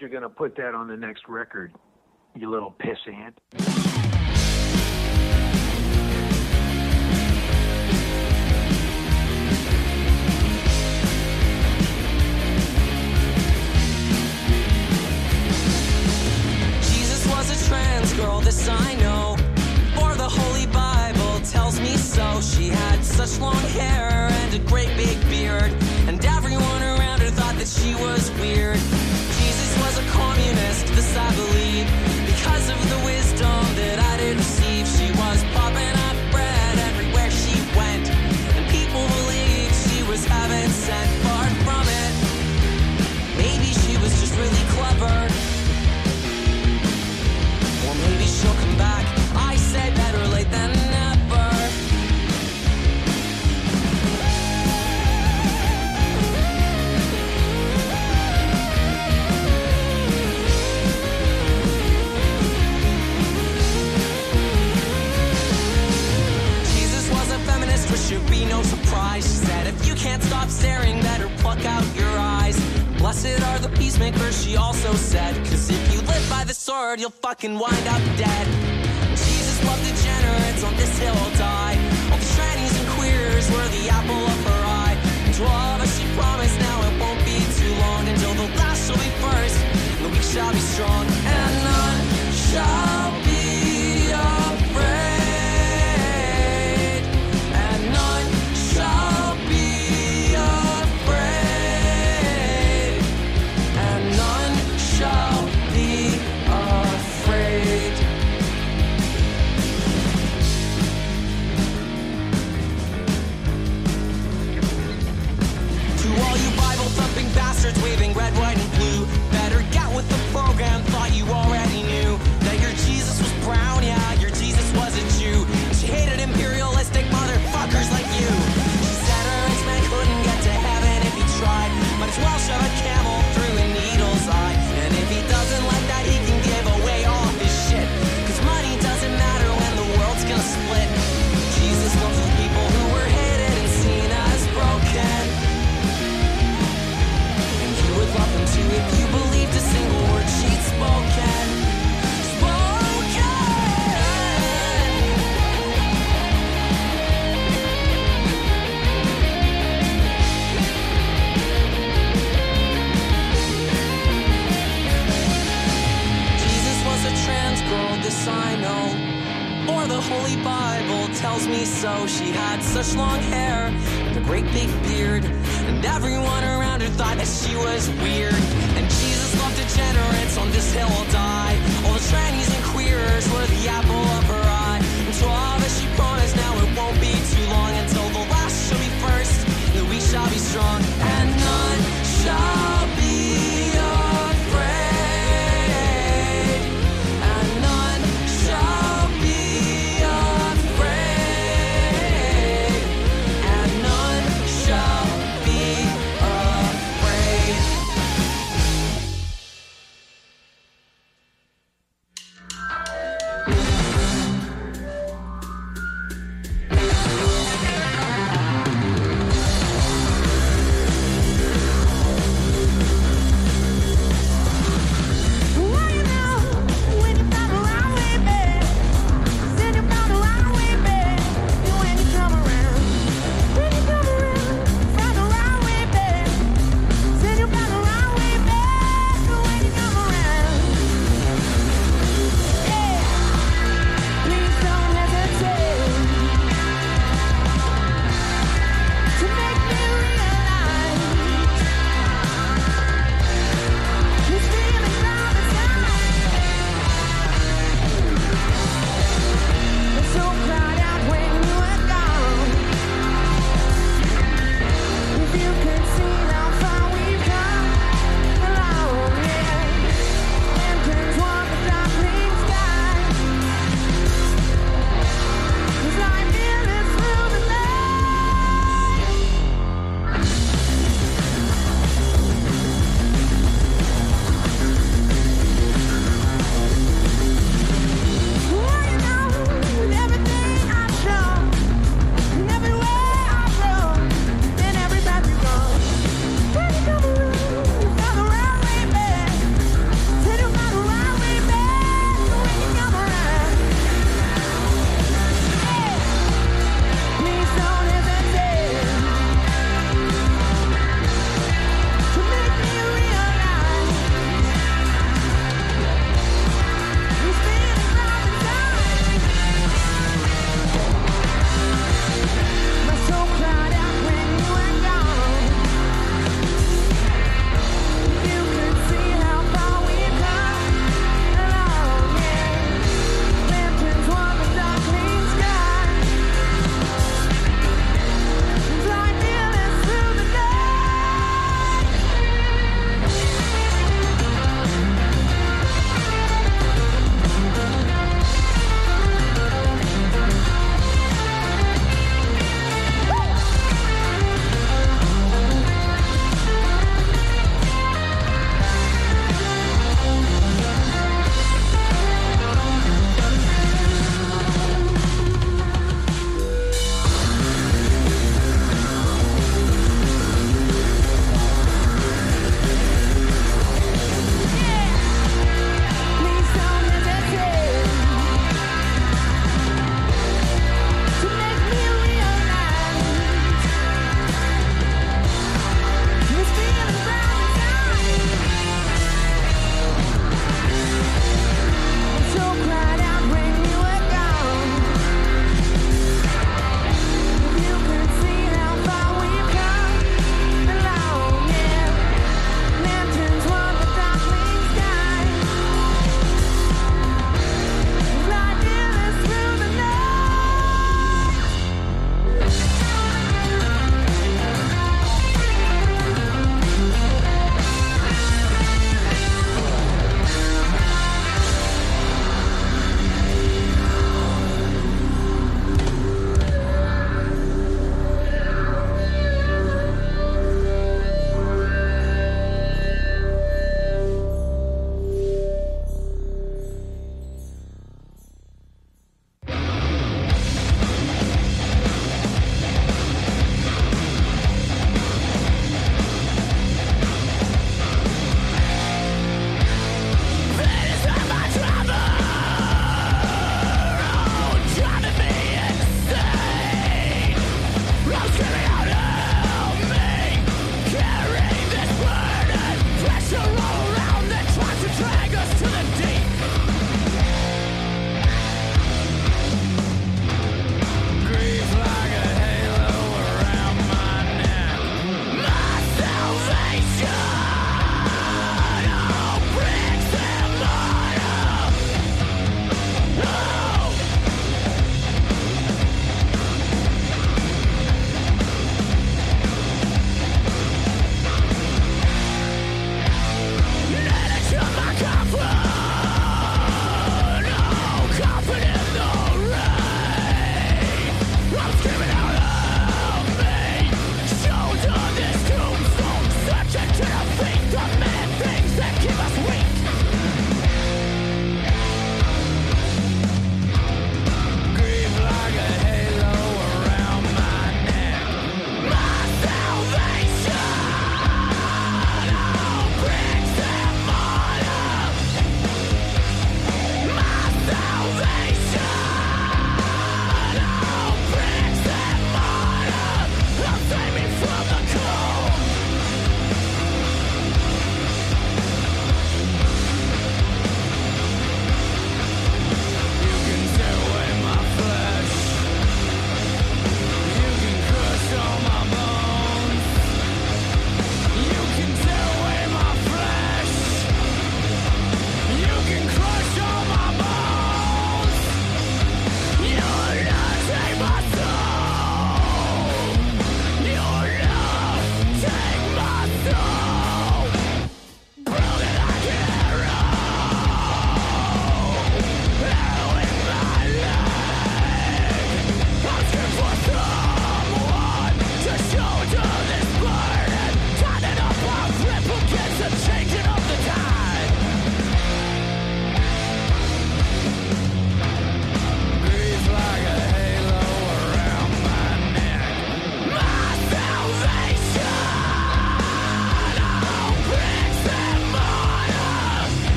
you're going to put that on the next record, you little pissant. Jesus was a trans girl, this I know. For the Holy Bible tells me so. She had such long hair and a great big beard, and everyone around her thought that she was weird was a communist, this I believe. Because of the wisdom that I didn't receive, she was popping stop staring, better pluck out your eyes. Blessed are the peacemakers, she also said. Cause if you live by the sword, you'll fucking wind up dead. Jesus loved degenerates on this so. She had such long hair and a great big beard, and everyone around her thought that she was weird. And Jesus loved degenerates, on this hill will die. All the trannies and queers were the apple of her eye. And to all that she promised, now it won't be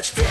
There's